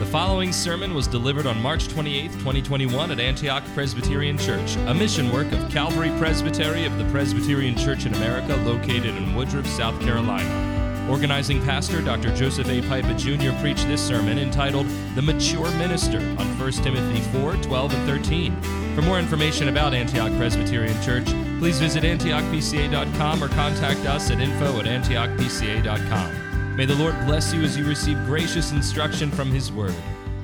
The following sermon was delivered on March 28, 2021, at Antioch Presbyterian Church, a mission work of Calvary Presbytery of the Presbyterian Church in America, located in Woodruff, South Carolina. Organizing pastor Dr. Joseph A. Pipa Jr. preached this sermon entitled The Mature Minister on 1 Timothy 4 12 and 13. For more information about Antioch Presbyterian Church, please visit antiochpca.com or contact us at info at antiochpca.com. May the Lord bless you as you receive gracious instruction from His Word.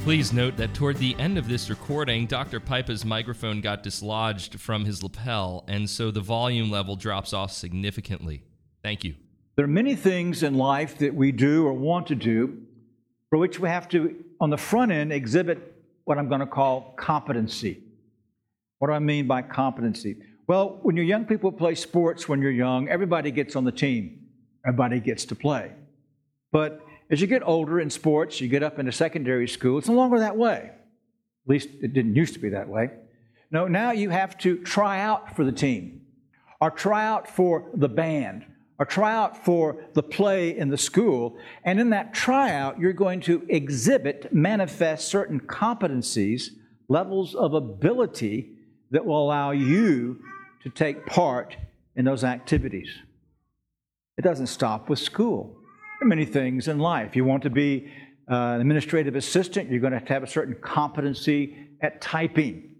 Please note that toward the end of this recording, Dr. Pipa's microphone got dislodged from his lapel, and so the volume level drops off significantly. Thank you. There are many things in life that we do or want to do for which we have to, on the front end, exhibit what I'm going to call competency. What do I mean by competency? Well, when your young people play sports when you're young, everybody gets on the team, everybody gets to play. But as you get older in sports, you get up into secondary school, it's no longer that way. At least it didn't used to be that way. No, now you have to try out for the team, or try out for the band, or try out for the play in the school. And in that tryout, you're going to exhibit, manifest certain competencies, levels of ability that will allow you to take part in those activities. It doesn't stop with school. Many things in life. You want to be uh, an administrative assistant, you're going to have to have a certain competency at typing.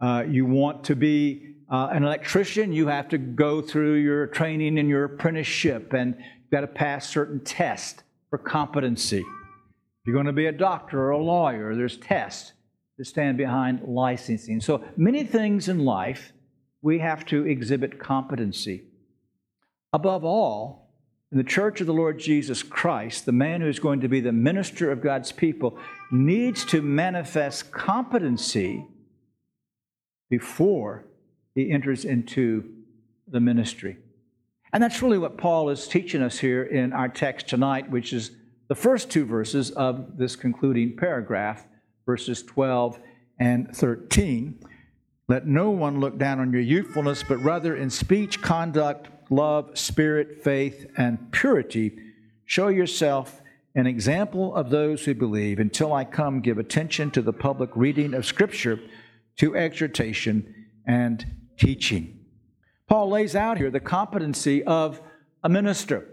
Uh, you want to be uh, an electrician, you have to go through your training and your apprenticeship, and you've got to pass certain tests for competency. If you're going to be a doctor or a lawyer, there's tests that stand behind licensing. So many things in life, we have to exhibit competency. Above all, in the church of the Lord Jesus Christ, the man who is going to be the minister of God's people needs to manifest competency before he enters into the ministry. And that's really what Paul is teaching us here in our text tonight, which is the first two verses of this concluding paragraph, verses 12 and 13. Let no one look down on your youthfulness, but rather in speech, conduct, love, spirit, faith, and purity, show yourself an example of those who believe. Until I come, give attention to the public reading of Scripture, to exhortation and teaching. Paul lays out here the competency of a minister.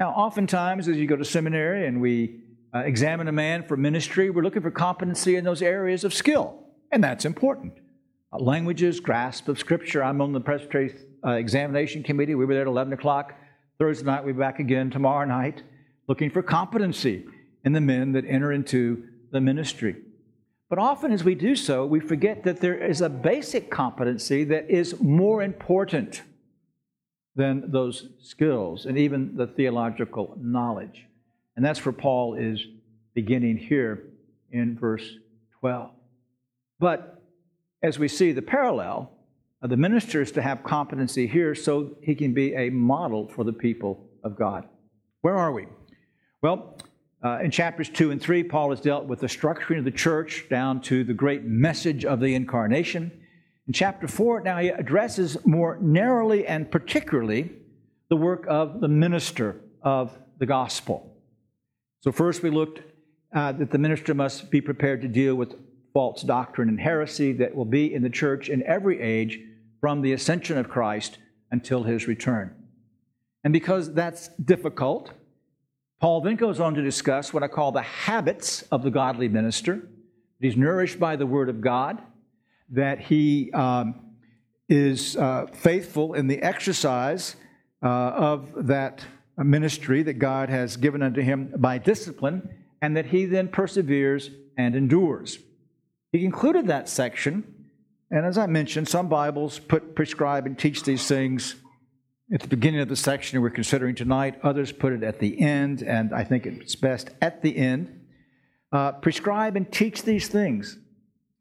Now, oftentimes, as you go to seminary and we uh, examine a man for ministry, we're looking for competency in those areas of skill, and that's important. Uh, languages, grasp of Scripture. I'm on the Presbytery uh, examination committee. We were there at 11 o'clock. Thursday night, we'll be back again tomorrow night, looking for competency in the men that enter into the ministry. But often, as we do so, we forget that there is a basic competency that is more important than those skills and even the theological knowledge. And that's where Paul is beginning here in verse 12. But as we see the parallel, the minister is to have competency here so he can be a model for the people of God. Where are we? Well, uh, in chapters 2 and 3, Paul has dealt with the structuring of the church down to the great message of the incarnation. In chapter 4, now he addresses more narrowly and particularly the work of the minister of the gospel. So, first we looked uh, that the minister must be prepared to deal with false doctrine and heresy that will be in the church in every age from the ascension of Christ until his return. And because that's difficult, Paul then goes on to discuss what I call the habits of the godly minister. He's nourished by the Word of God, that he um, is uh, faithful in the exercise uh, of that ministry that God has given unto him by discipline, and that he then perseveres and endures. He concluded that section, and as I mentioned, some Bibles put prescribe and teach these things at the beginning of the section we're considering tonight. Others put it at the end, and I think it's best at the end. Uh, prescribe and teach these things.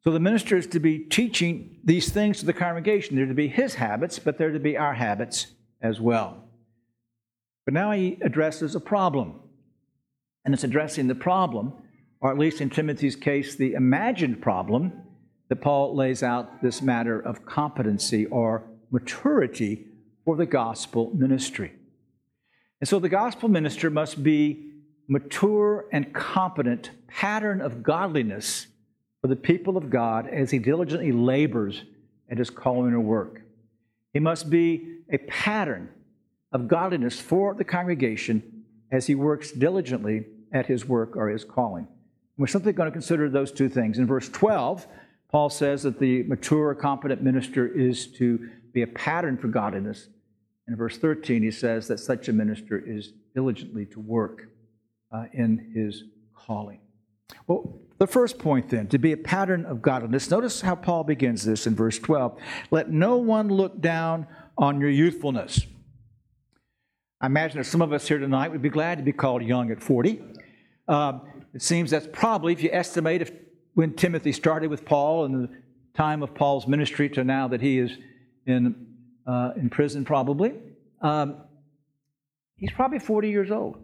So the minister is to be teaching these things to the congregation. They're to be his habits, but they're to be our habits as well. But now he addresses a problem. And it's addressing the problem or at least in Timothy's case, the imagined problem that Paul lays out this matter of competency or maturity for the gospel ministry. And so the gospel minister must be mature and competent pattern of godliness for the people of God as he diligently labors at his calling or work. He must be a pattern of godliness for the congregation as he works diligently at his work or his calling. We're simply going to consider those two things. In verse 12, Paul says that the mature, competent minister is to be a pattern for godliness. In verse 13, he says that such a minister is diligently to work uh, in his calling. Well, the first point then, to be a pattern of godliness, notice how Paul begins this in verse 12. Let no one look down on your youthfulness. I imagine that some of us here tonight would be glad to be called young at 40. Um, it seems that's probably, if you estimate if when Timothy started with Paul and the time of Paul's ministry to now that he is in, uh, in prison, probably, um, he's probably 40 years old.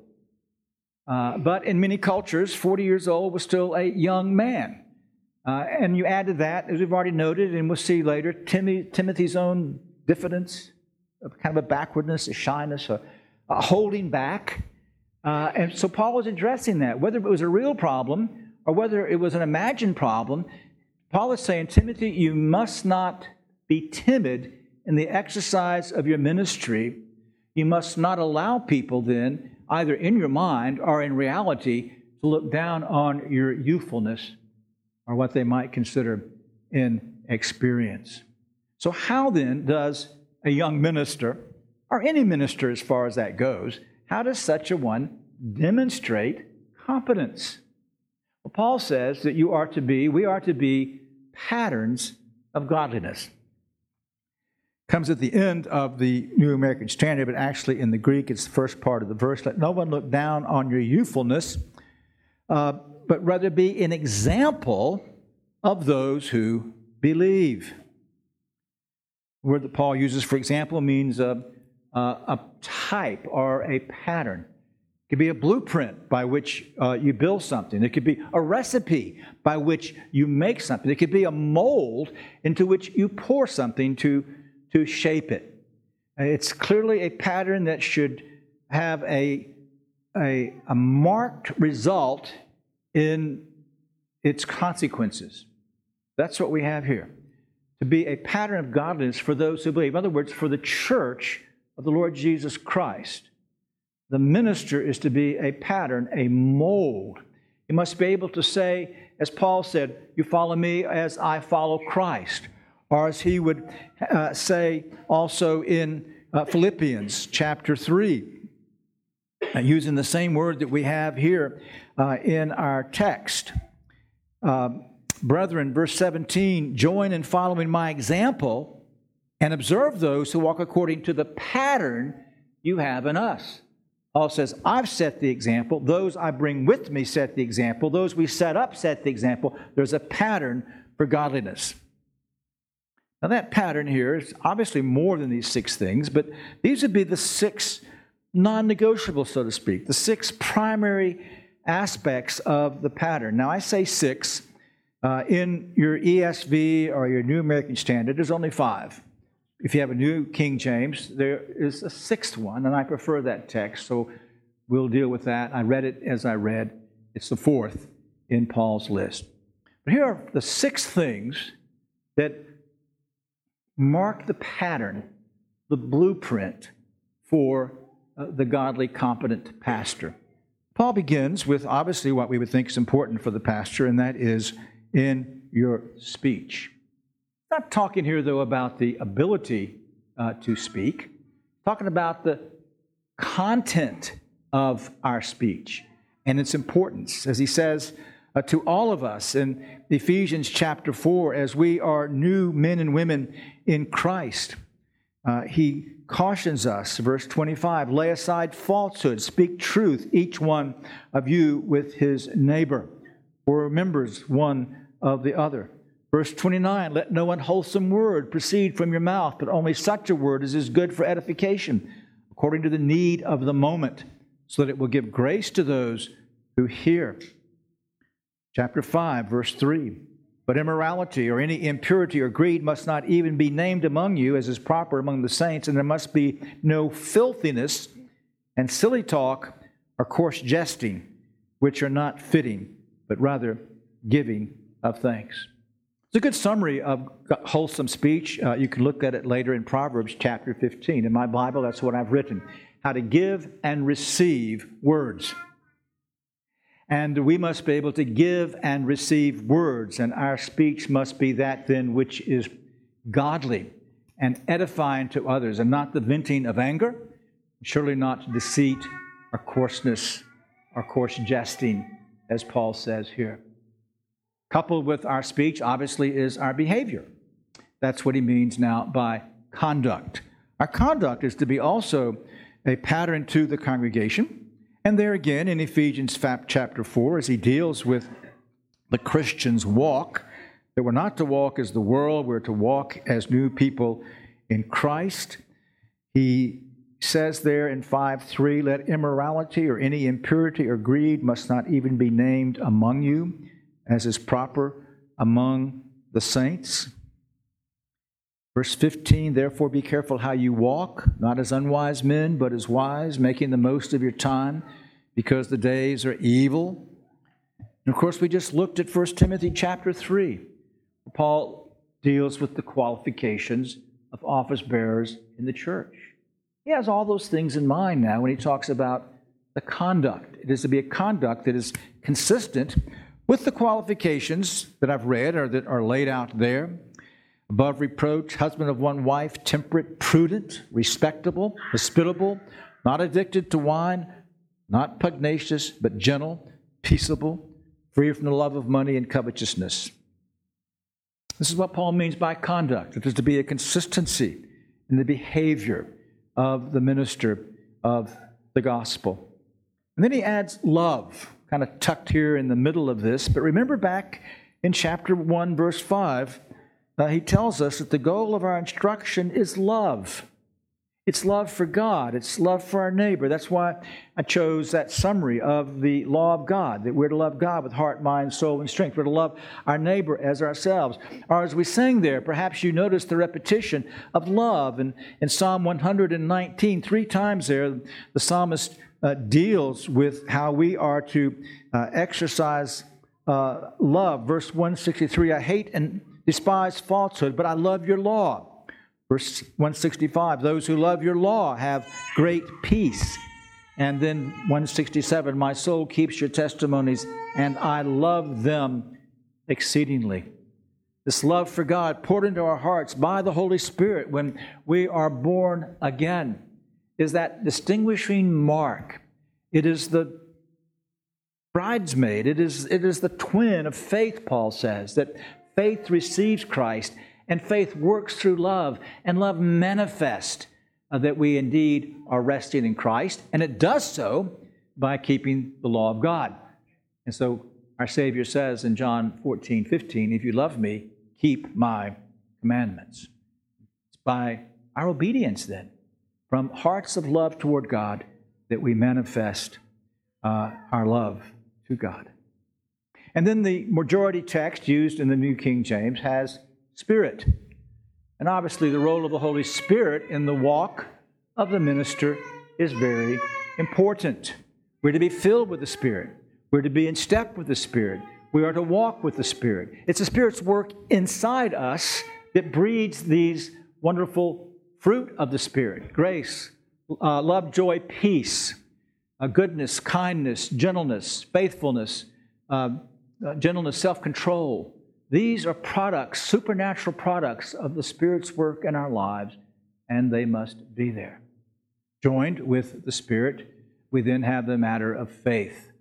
Uh, but in many cultures, 40 years old was still a young man. Uh, and you add to that, as we've already noted, and we'll see later, Timothy's own diffidence, kind of a backwardness, a shyness, a, a holding back. Uh, and so Paul was addressing that. Whether it was a real problem or whether it was an imagined problem, Paul is saying, Timothy, you must not be timid in the exercise of your ministry. You must not allow people then, either in your mind or in reality, to look down on your youthfulness or what they might consider inexperience. So, how then does a young minister, or any minister as far as that goes, how does such a one demonstrate competence? Well, Paul says that you are to be, we are to be patterns of godliness. Comes at the end of the New American Standard, but actually in the Greek, it's the first part of the verse. Let no one look down on your youthfulness, uh, but rather be an example of those who believe. The word that Paul uses, for example, means a, a, a type or a pattern. It could be a blueprint by which uh, you build something. It could be a recipe by which you make something. It could be a mold into which you pour something to, to shape it. It's clearly a pattern that should have a, a, a marked result in its consequences. That's what we have here. To be a pattern of godliness for those who believe. In other words, for the church of the Lord Jesus Christ. The minister is to be a pattern, a mold. He must be able to say, as Paul said, You follow me as I follow Christ. Or as he would uh, say also in uh, Philippians chapter 3, uh, using the same word that we have here uh, in our text. Um, brethren, verse 17, join in following my example and observe those who walk according to the pattern you have in us. Paul says, I've set the example. Those I bring with me set the example. Those we set up set the example. There's a pattern for godliness. Now, that pattern here is obviously more than these six things, but these would be the six non negotiables, so to speak, the six primary aspects of the pattern. Now, I say six. Uh, in your ESV or your New American Standard, there's only five. If you have a new King James, there is a sixth one, and I prefer that text, so we'll deal with that. I read it as I read. It's the fourth in Paul's list. But here are the six things that mark the pattern, the blueprint for uh, the godly, competent pastor. Paul begins with obviously what we would think is important for the pastor, and that is in your speech. Not talking here, though, about the ability uh, to speak, talking about the content of our speech and its importance. As he says uh, to all of us in Ephesians chapter 4, as we are new men and women in Christ, uh, he cautions us, verse 25 lay aside falsehood, speak truth, each one of you with his neighbor, or members one of the other. Verse 29 Let no unwholesome word proceed from your mouth, but only such a word as is good for edification, according to the need of the moment, so that it will give grace to those who hear. Chapter 5, verse 3 But immorality or any impurity or greed must not even be named among you, as is proper among the saints, and there must be no filthiness and silly talk or coarse jesting, which are not fitting, but rather giving of thanks. It's a good summary of wholesome speech. Uh, you can look at it later in Proverbs chapter 15. In my Bible, that's what I've written how to give and receive words. And we must be able to give and receive words, and our speech must be that then which is godly and edifying to others, and not the venting of anger, surely not deceit or coarseness or coarse jesting, as Paul says here. Coupled with our speech, obviously, is our behavior. That's what he means now by conduct. Our conduct is to be also a pattern to the congregation. And there again in Ephesians chapter 4, as he deals with the Christian's walk, that we're not to walk as the world, we're to walk as new people in Christ. He says there in 5 3, let immorality or any impurity or greed must not even be named among you as is proper among the saints. Verse 15, therefore be careful how you walk, not as unwise men, but as wise, making the most of your time, because the days are evil. And of course, we just looked at 1 Timothy chapter 3. Paul deals with the qualifications of office bearers in the church. He has all those things in mind now when he talks about the conduct. It is to be a conduct that is consistent with the qualifications that I've read or that are laid out there above reproach, husband of one wife, temperate, prudent, respectable, hospitable, not addicted to wine, not pugnacious, but gentle, peaceable, free from the love of money and covetousness. This is what Paul means by conduct. It is to be a consistency in the behavior of the minister of the gospel. And then he adds love kind of tucked here in the middle of this. But remember back in chapter 1, verse 5, uh, he tells us that the goal of our instruction is love. It's love for God. It's love for our neighbor. That's why I chose that summary of the law of God that we're to love God with heart, mind, soul, and strength. We're to love our neighbor as ourselves. Or as we sang there, perhaps you noticed the repetition of love. And in Psalm 119, three times there, the psalmist uh, deals with how we are to uh, exercise uh, love. Verse 163 I hate and despise falsehood, but I love your law. Verse 165 Those who love your law have great peace. And then 167 My soul keeps your testimonies, and I love them exceedingly. This love for God poured into our hearts by the Holy Spirit when we are born again is that distinguishing mark. It is the bridesmaid, it is, it is the twin of faith, Paul says, that faith receives Christ and faith works through love, and love manifests uh, that we indeed are resting in Christ, and it does so by keeping the law of God. And so our Savior says in John 14, 15, If you love me, keep my commandments. It's by our obedience then from hearts of love toward God that we manifest uh, our love to God. And then the majority text used in the New King James has Spirit. And obviously, the role of the Holy Spirit in the walk of the minister is very important. We're to be filled with the Spirit, we're to be in step with the Spirit, we are to walk with the Spirit. It's the Spirit's work inside us that breeds these wonderful fruit of the Spirit grace, uh, love, joy, peace, uh, goodness, kindness, gentleness, faithfulness, uh, uh gentleness, self control. These are products, supernatural products of the Spirit's work in our lives, and they must be there. Joined with the Spirit, we then have the matter of faith.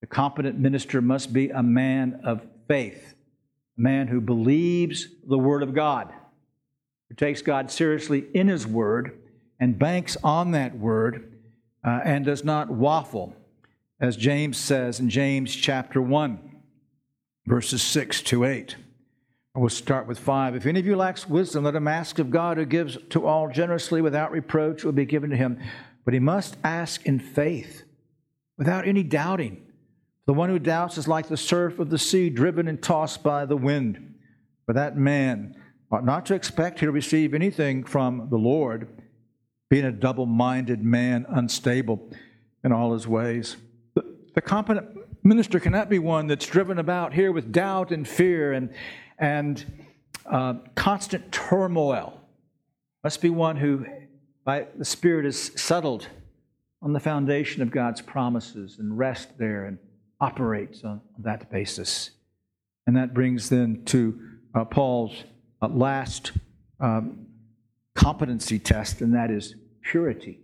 The competent minister must be a man of faith, a man who believes the Word of God who takes God seriously in His Word and banks on that Word uh, and does not waffle, as James says in James chapter 1, verses 6 to 8. I will start with 5. If any of you lacks wisdom, let him ask of God who gives to all generously without reproach, will be given to him. But he must ask in faith, without any doubting. The one who doubts is like the surf of the sea, driven and tossed by the wind. For that man ought not to expect to receive anything from the Lord, being a double minded man, unstable in all his ways. The, the competent minister cannot be one that's driven about here with doubt and fear and, and uh, constant turmoil. Must be one who, by the Spirit, is settled on the foundation of God's promises and rest there and operates on that basis. And that brings then to uh, Paul's last um, competency test, and that is purity.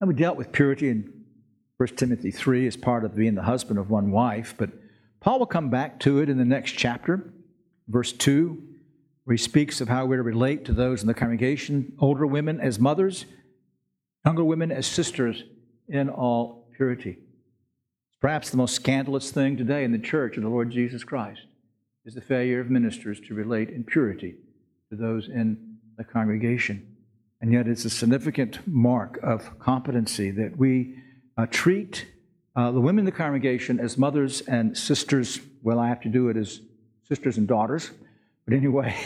And we dealt with purity in 1 Timothy 3 as part of being the husband of one wife, but Paul will come back to it in the next chapter, verse 2, where he speaks of how we're to relate to those in the congregation, older women as mothers, younger women as sisters in all purity. It's perhaps the most scandalous thing today in the church of the Lord Jesus Christ is the failure of ministers to relate in purity to those in the congregation. And yet, it's a significant mark of competency that we uh, treat uh, the women in the congregation as mothers and sisters. Well, I have to do it as sisters and daughters, but anyway,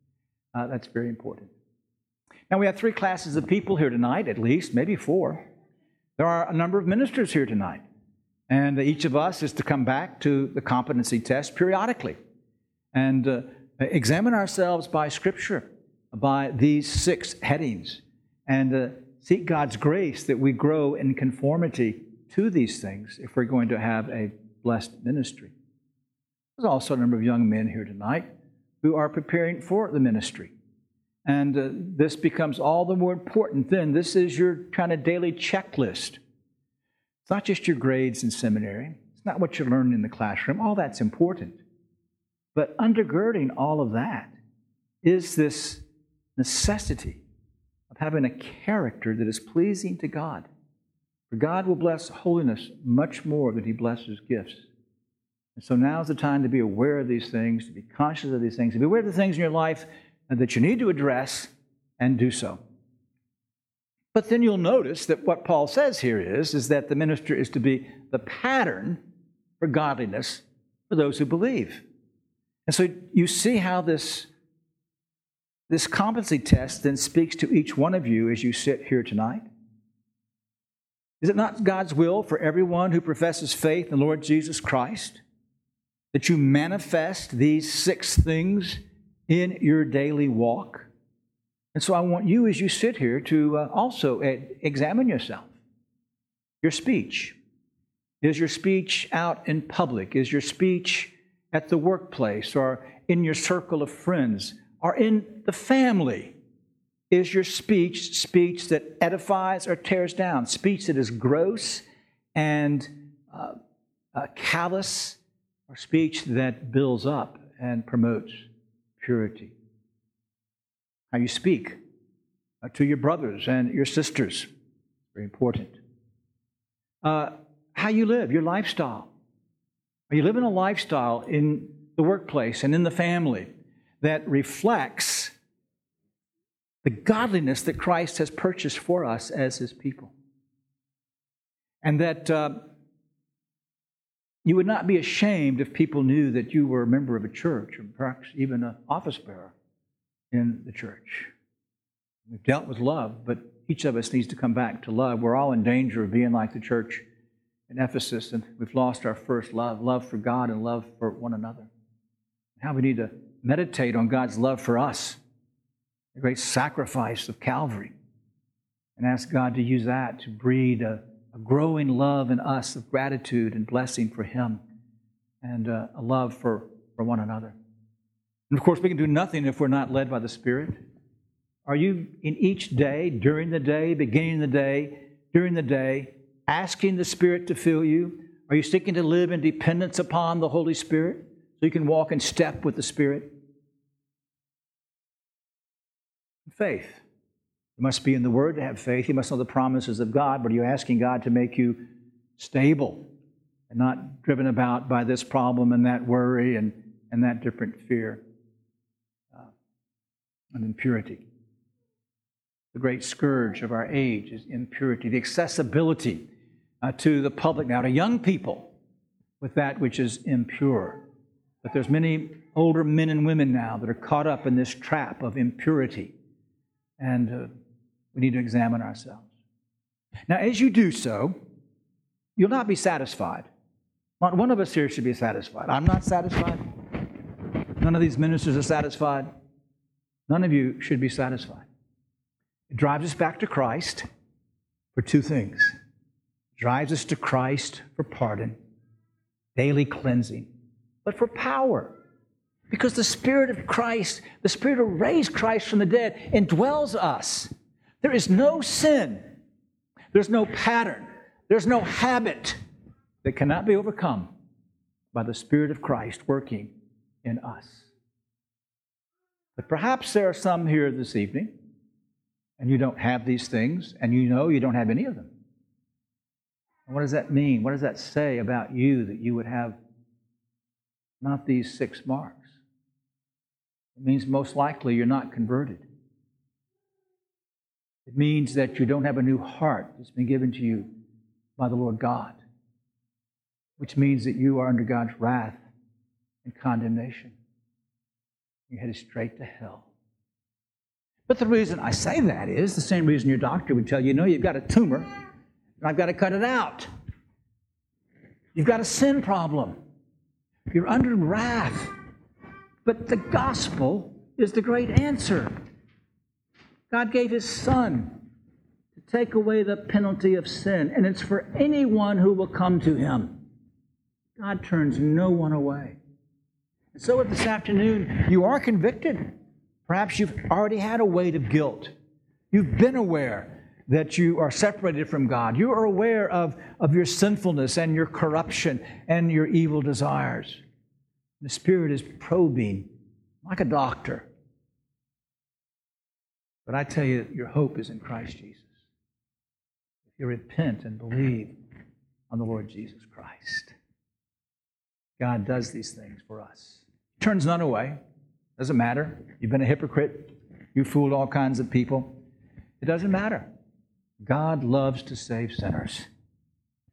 uh, that's very important. Now, we have three classes of people here tonight, at least, maybe four. There are a number of ministers here tonight, and each of us is to come back to the competency test periodically and uh, examine ourselves by Scripture, by these six headings, and uh, seek God's grace that we grow in conformity to these things if we're going to have a blessed ministry. There's also a number of young men here tonight who are preparing for the ministry. And uh, this becomes all the more important then. This is your kind of daily checklist. It's not just your grades in seminary, it's not what you learn in the classroom. All that's important. But undergirding all of that is this necessity of having a character that is pleasing to God. For God will bless holiness much more than He blesses gifts. And so now is the time to be aware of these things, to be conscious of these things, to be aware of the things in your life that you need to address and do so. But then you'll notice that what Paul says here is, is that the minister is to be the pattern for godliness for those who believe. And so you see how this this competency test then speaks to each one of you as you sit here tonight. Is it not God's will for everyone who professes faith in Lord Jesus Christ that you manifest these six things in your daily walk? And so I want you, as you sit here, to uh, also examine yourself. Your speech. Is your speech out in public? Is your speech at the workplace or in your circle of friends? or in the family? Is your speech speech that edifies or tears down? Speech that is gross and uh, uh, callous, or speech that builds up and promotes purity? How you speak uh, to your brothers and your sisters, very important. Uh, how you live, your lifestyle. Are you living a lifestyle in the workplace and in the family that reflects the godliness that Christ has purchased for us as his people. And that uh, you would not be ashamed if people knew that you were a member of a church or perhaps even an office bearer in the church. We've dealt with love, but each of us needs to come back to love. We're all in danger of being like the church in Ephesus, and we've lost our first love love for God and love for one another. How we need to meditate on God's love for us, the great sacrifice of Calvary, and ask God to use that to breed a, a growing love in us of gratitude and blessing for Him and uh, a love for, for one another. And of course, we can do nothing if we're not led by the Spirit. Are you in each day, during the day, beginning of the day, during the day, asking the Spirit to fill you? Are you seeking to live in dependence upon the Holy Spirit? so you can walk in step with the Spirit? Faith. You must be in the Word to have faith. You must know the promises of God, but are you asking God to make you stable and not driven about by this problem and that worry and, and that different fear uh, and impurity? The great scourge of our age is impurity, the accessibility uh, to the public now, to young people with that which is impure. But there's many older men and women now that are caught up in this trap of impurity. And uh, we need to examine ourselves. Now, as you do so, you'll not be satisfied. Not one of us here should be satisfied. I'm not satisfied. None of these ministers are satisfied. None of you should be satisfied. It drives us back to Christ for two things. Drives us to Christ for pardon, daily cleansing, but for power. Because the Spirit of Christ, the Spirit who raised Christ from the dead, indwells us. There is no sin, there's no pattern, there's no habit that cannot be overcome by the Spirit of Christ working in us. But perhaps there are some here this evening, and you don't have these things, and you know you don't have any of them. And what does that mean? What does that say about you that you would have not these six marks? It means most likely you're not converted. It means that you don't have a new heart that's been given to you by the Lord God, which means that you are under God's wrath and condemnation. You're headed straight to hell. But the reason I say that is the same reason your doctor would tell you, no, you've got a tumor, and I've got to cut it out. You've got a sin problem. You're under wrath. But the gospel is the great answer. God gave his son to take away the penalty of sin, and it's for anyone who will come to him. God turns no one away. And so, if this afternoon you are convicted, perhaps you've already had a weight of guilt, you've been aware that you are separated from God, you are aware of, of your sinfulness and your corruption and your evil desires. The Spirit is probing like a doctor. But I tell you, your hope is in Christ Jesus. If you repent and believe on the Lord Jesus Christ, God does these things for us. Turns none away. Doesn't matter. You've been a hypocrite. You fooled all kinds of people. It doesn't matter. God loves to save sinners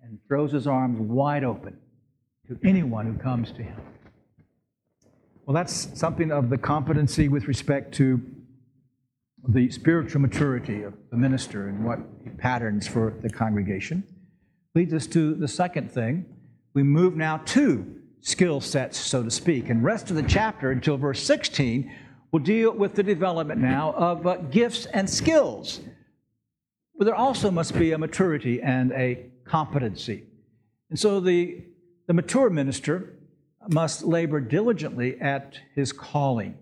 and throws his arms wide open to anyone who comes to him. Well, that's something of the competency with respect to the spiritual maturity of the minister and what patterns for the congregation. Leads us to the second thing. We move now to skill sets, so to speak. And rest of the chapter until verse 16 will deal with the development now of uh, gifts and skills. But there also must be a maturity and a competency. And so the, the mature minister must labor diligently at his calling.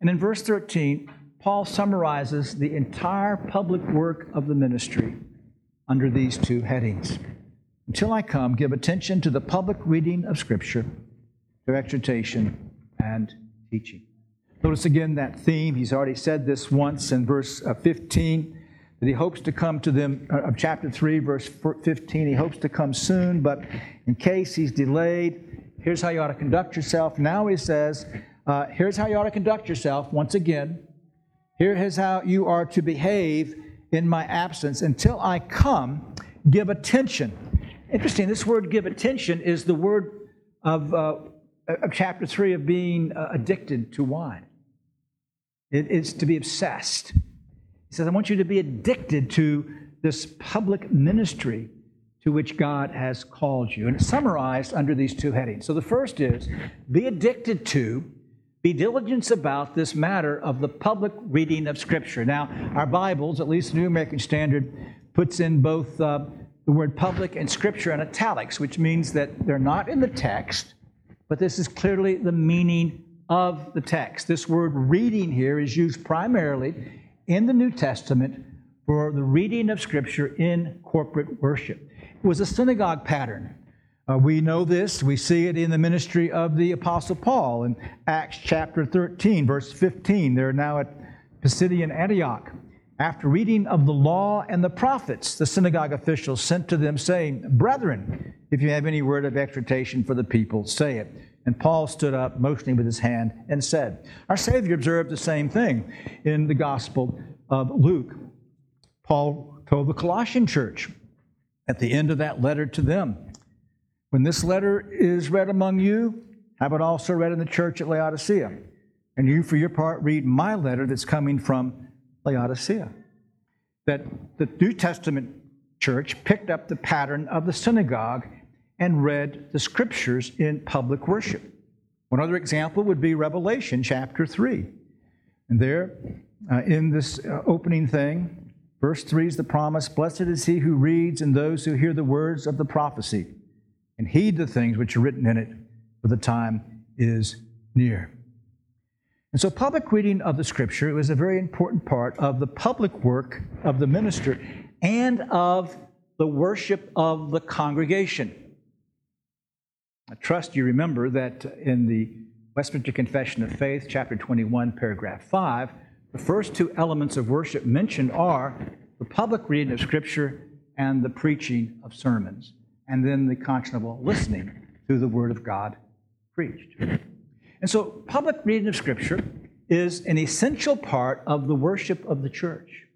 And in verse 13, Paul summarizes the entire public work of the ministry under these two headings. Until I come, give attention to the public reading of Scripture, to exhortation and teaching. Notice again that theme. He's already said this once in verse uh, 15 that he hopes to come to them, uh, of chapter 3, verse 15. He hopes to come soon, but in case he's delayed, Here's how you ought to conduct yourself. Now he says, uh, here's how you ought to conduct yourself once again. Here is how you are to behave in my absence until I come. Give attention. Interesting, this word give attention is the word of, uh, of chapter 3 of being uh, addicted to wine. It is to be obsessed. He says, I want you to be addicted to this public ministry to which God has called you. And it's summarized under these two headings. So the first is be addicted to, be diligent about this matter of the public reading of Scripture. Now, our Bibles, at least the New American Standard, puts in both uh, the word public and Scripture in italics, which means that they're not in the text, but this is clearly the meaning of the text. This word reading here is used primarily in the New Testament for the reading of Scripture in corporate worship It was a synagogue pattern. Uh, we know this. We see it in the ministry of the Apostle Paul in Acts chapter 13, verse 15. They're now at Pisidian Antioch. After reading of the law and the prophets, the synagogue officials sent to them, saying, Brethren, if you have any word of exhortation for the people, say it. And Paul stood up, motioning with his hand, and said, Our Savior observed the same thing in the Gospel of Luke. Paul told the Colossian church, at the end of that letter to them. When this letter is read among you, have it also read in the church at Laodicea. And you, for your part, read my letter that's coming from Laodicea. That the New Testament church picked up the pattern of the synagogue and read the scriptures in public worship. One other example would be Revelation chapter 3. And there, uh, in this uh, opening thing, verse 3 is the promise Blessed is he who reads and those who hear the words of the prophecy and heed the things which are written in it, for the time is near. And so, public reading of the scripture was a very important part of the public work of the minister and of the worship of the congregation. I trust you remember that in the Westminster Confession of Faith, chapter 21, paragraph 5, the first two elements of worship mentioned are the public reading of Scripture and the preaching of sermons, and then the conscionable listening to the Word of God preached. And so, public reading of Scripture is an essential part of the worship of the church.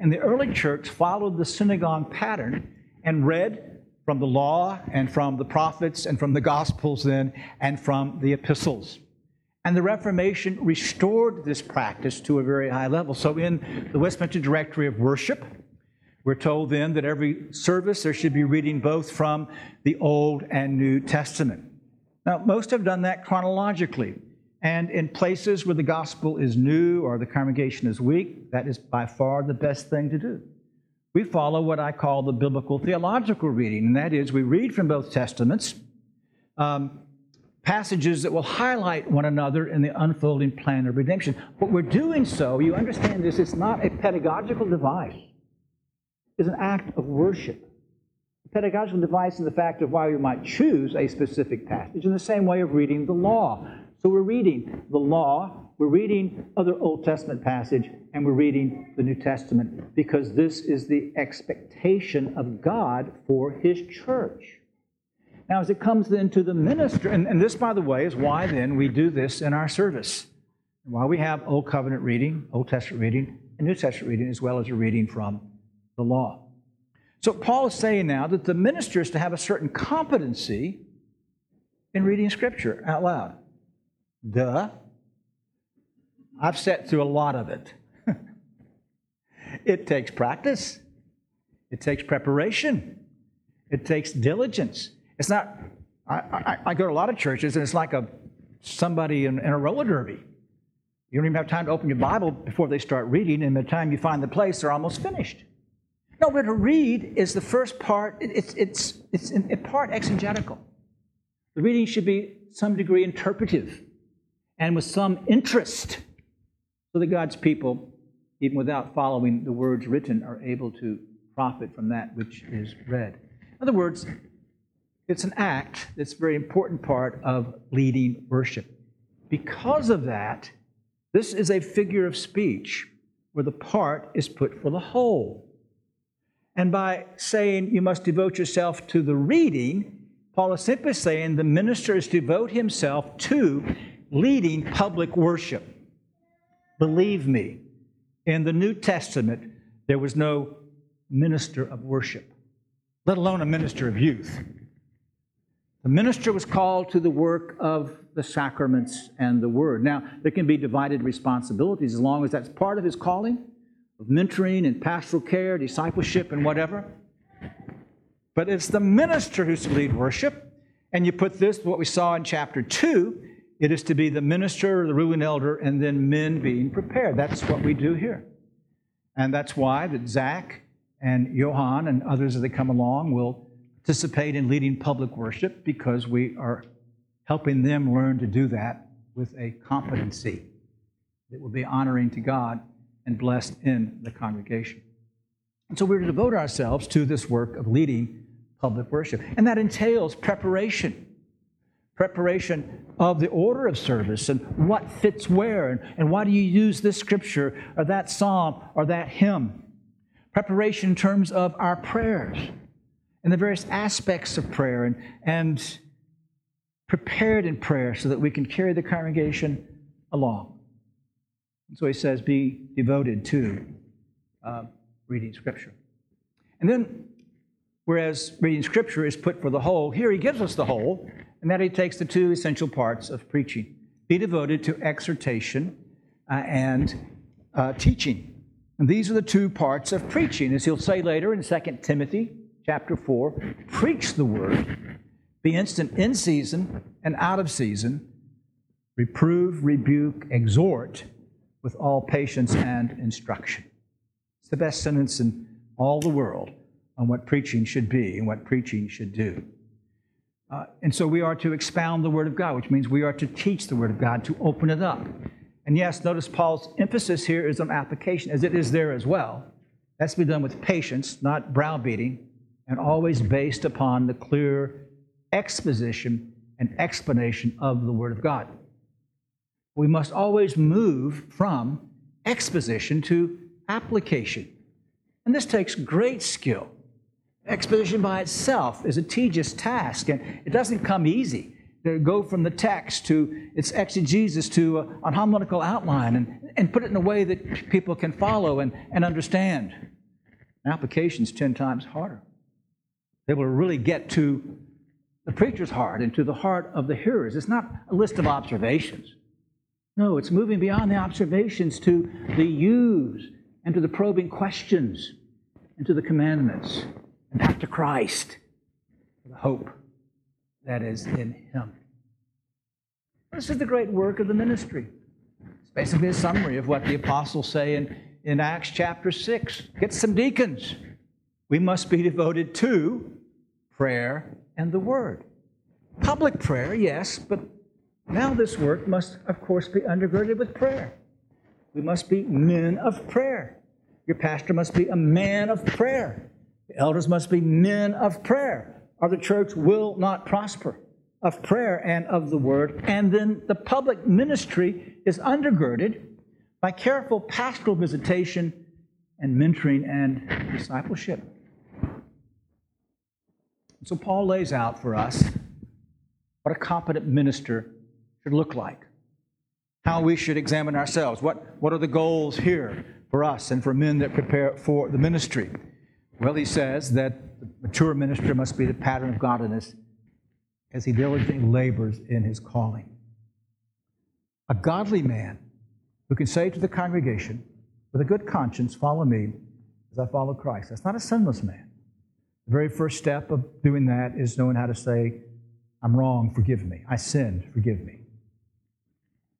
And the early church followed the synagogue pattern and read from the law and from the prophets and from the gospels then and from the epistles. And the Reformation restored this practice to a very high level. So in the Westminster Directory of Worship, we're told then that every service there should be reading both from the Old and New Testament. Now, most have done that chronologically. And in places where the gospel is new or the congregation is weak, that is by far the best thing to do. We follow what I call the biblical theological reading, and that is we read from both testaments um, passages that will highlight one another in the unfolding plan of redemption. But we're doing so, you understand this, it's not a pedagogical device, it's an act of worship pedagogical device in the fact of why we might choose a specific passage in the same way of reading the law. So we're reading the law, we're reading other Old Testament passage, and we're reading the New Testament because this is the expectation of God for His church. Now, as it comes then to the minister, and, and this, by the way, is why then we do this in our service. Why we have Old Covenant reading, Old Testament reading, and New Testament reading, as well as a reading from the law. So Paul is saying now that the minister is to have a certain competency in reading Scripture out loud. Duh. I've sat through a lot of it. it takes practice, it takes preparation, it takes diligence. It's not, I, I, I go to a lot of churches and it's like a somebody in, in a roller derby. You don't even have time to open your Bible before they start reading, and by the time you find the place, they're almost finished. No, but to read is the first part, it's, it's, it's in, part exegetical. The reading should be some degree interpretive and with some interest so that God's people, even without following the words written, are able to profit from that which is read. In other words, it's an act that's a very important part of leading worship. Because of that, this is a figure of speech where the part is put for the whole. And by saying you must devote yourself to the reading, Paul is simply saying the minister is to devote himself to leading public worship. Believe me, in the New Testament, there was no minister of worship, let alone a minister of youth. The minister was called to the work of the sacraments and the word. Now, there can be divided responsibilities as long as that's part of his calling of mentoring and pastoral care, discipleship, and whatever. But it's the minister who's to lead worship. And you put this, what we saw in chapter 2, it is to be the minister, the ruling elder, and then men being prepared. That's what we do here. And that's why that Zach and Johan and others as they come along will participate in leading public worship because we are helping them learn to do that with a competency that will be honoring to God and blessed in the congregation. And so we're to devote ourselves to this work of leading public worship. And that entails preparation preparation of the order of service and what fits where and, and why do you use this scripture or that psalm or that hymn. Preparation in terms of our prayers and the various aspects of prayer and, and prepared in prayer so that we can carry the congregation along. So he says, be devoted to uh, reading Scripture. And then, whereas reading Scripture is put for the whole, here he gives us the whole, and that he takes the two essential parts of preaching be devoted to exhortation uh, and uh, teaching. And these are the two parts of preaching. As he'll say later in 2 Timothy chapter 4, preach the word, be instant in season and out of season, reprove, rebuke, exhort with all patience and instruction. It's the best sentence in all the world on what preaching should be and what preaching should do. Uh, and so we are to expound the Word of God, which means we are to teach the Word of God, to open it up. And yes, notice Paul's emphasis here is on application, as it is there as well. That's to be done with patience, not browbeating, and always based upon the clear exposition and explanation of the Word of God. We must always move from exposition to application. And this takes great skill. Exposition by itself is a tedious task, and it doesn't come easy to go from the text to its exegesis to a, homiletical outline and, and put it in a way that people can follow and, and understand. Application is 10 times harder. They will really get to the preacher's heart and to the heart of the hearers. It's not a list of observations. No, it's moving beyond the observations to the use and to the probing questions and to the commandments and back to Christ, the hope that is in Him. This is the great work of the ministry. It's basically a summary of what the apostles say in, in Acts chapter 6. Get some deacons. We must be devoted to prayer and the Word. Public prayer, yes, but now this work must, of course, be undergirded with prayer. We must be men of prayer. Your pastor must be a man of prayer. Elders must be men of prayer, or the church will not prosper. Of prayer and of the word. And then the public ministry is undergirded by careful pastoral visitation and mentoring and discipleship. So Paul lays out for us what a competent minister should look like, how we should examine ourselves, what, what are the goals here for us and for men that prepare for the ministry. Well, he says that the mature minister must be the pattern of godliness as he diligently labors in his calling. A godly man who can say to the congregation with a good conscience, Follow me as I follow Christ. That's not a sinless man. The very first step of doing that is knowing how to say, I'm wrong, forgive me. I sinned, forgive me.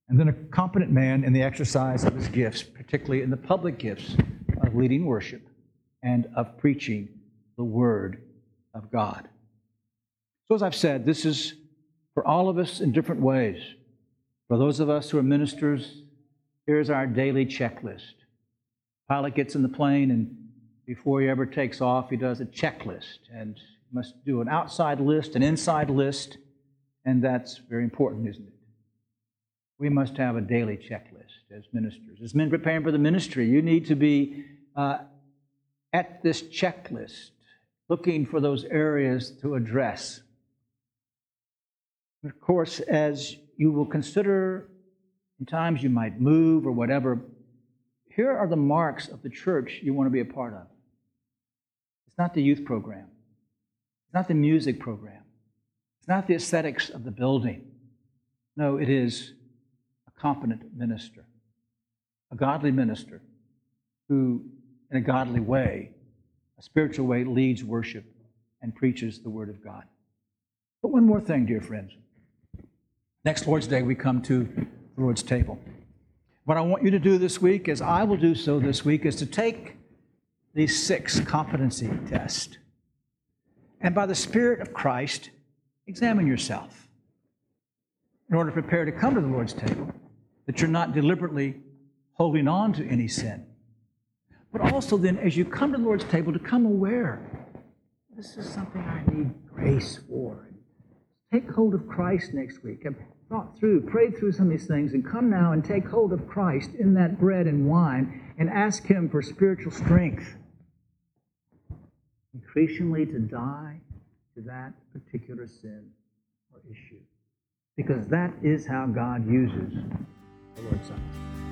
And then a competent man in the exercise of his gifts, particularly in the public gifts of leading worship and of preaching the Word of God. So, as I've said, this is for all of us in different ways. For those of us who are ministers, here's our daily checklist. Pilot gets in the plane, and before he ever takes off, he does a checklist and must do an outside list, an inside list, and that's very important, isn't it? We must have a daily checklist as ministers. As men preparing for the ministry, you need to be uh, at this checklist, looking for those areas to address. Of course, as you will consider, times you might move or whatever, here are the marks of the church you want to be a part of. It's not the youth program, it's not the music program, it's not the aesthetics of the building. No, it is a competent minister, a godly minister who in a godly way, a spiritual way, leads worship and preaches the Word of God. But one more thing, dear friends. Next Lord's Day, we come to the Lord's table. What I want you to do this week, as I will do so this week, is to take these six competency tests and by the Spirit of Christ, examine yourself in order to prepare to come to the Lord's table, that you're not deliberately holding on to any sin but also then, as you come to the Lord's table, to come aware this is something I need grace for. Take hold of Christ next week. I've thought through, prayed through some of these things, and come now and take hold of Christ in that bread and wine and ask Him for spiritual strength. Increasingly to die to that particular sin or issue. Because that is how God uses the Lord's Supper.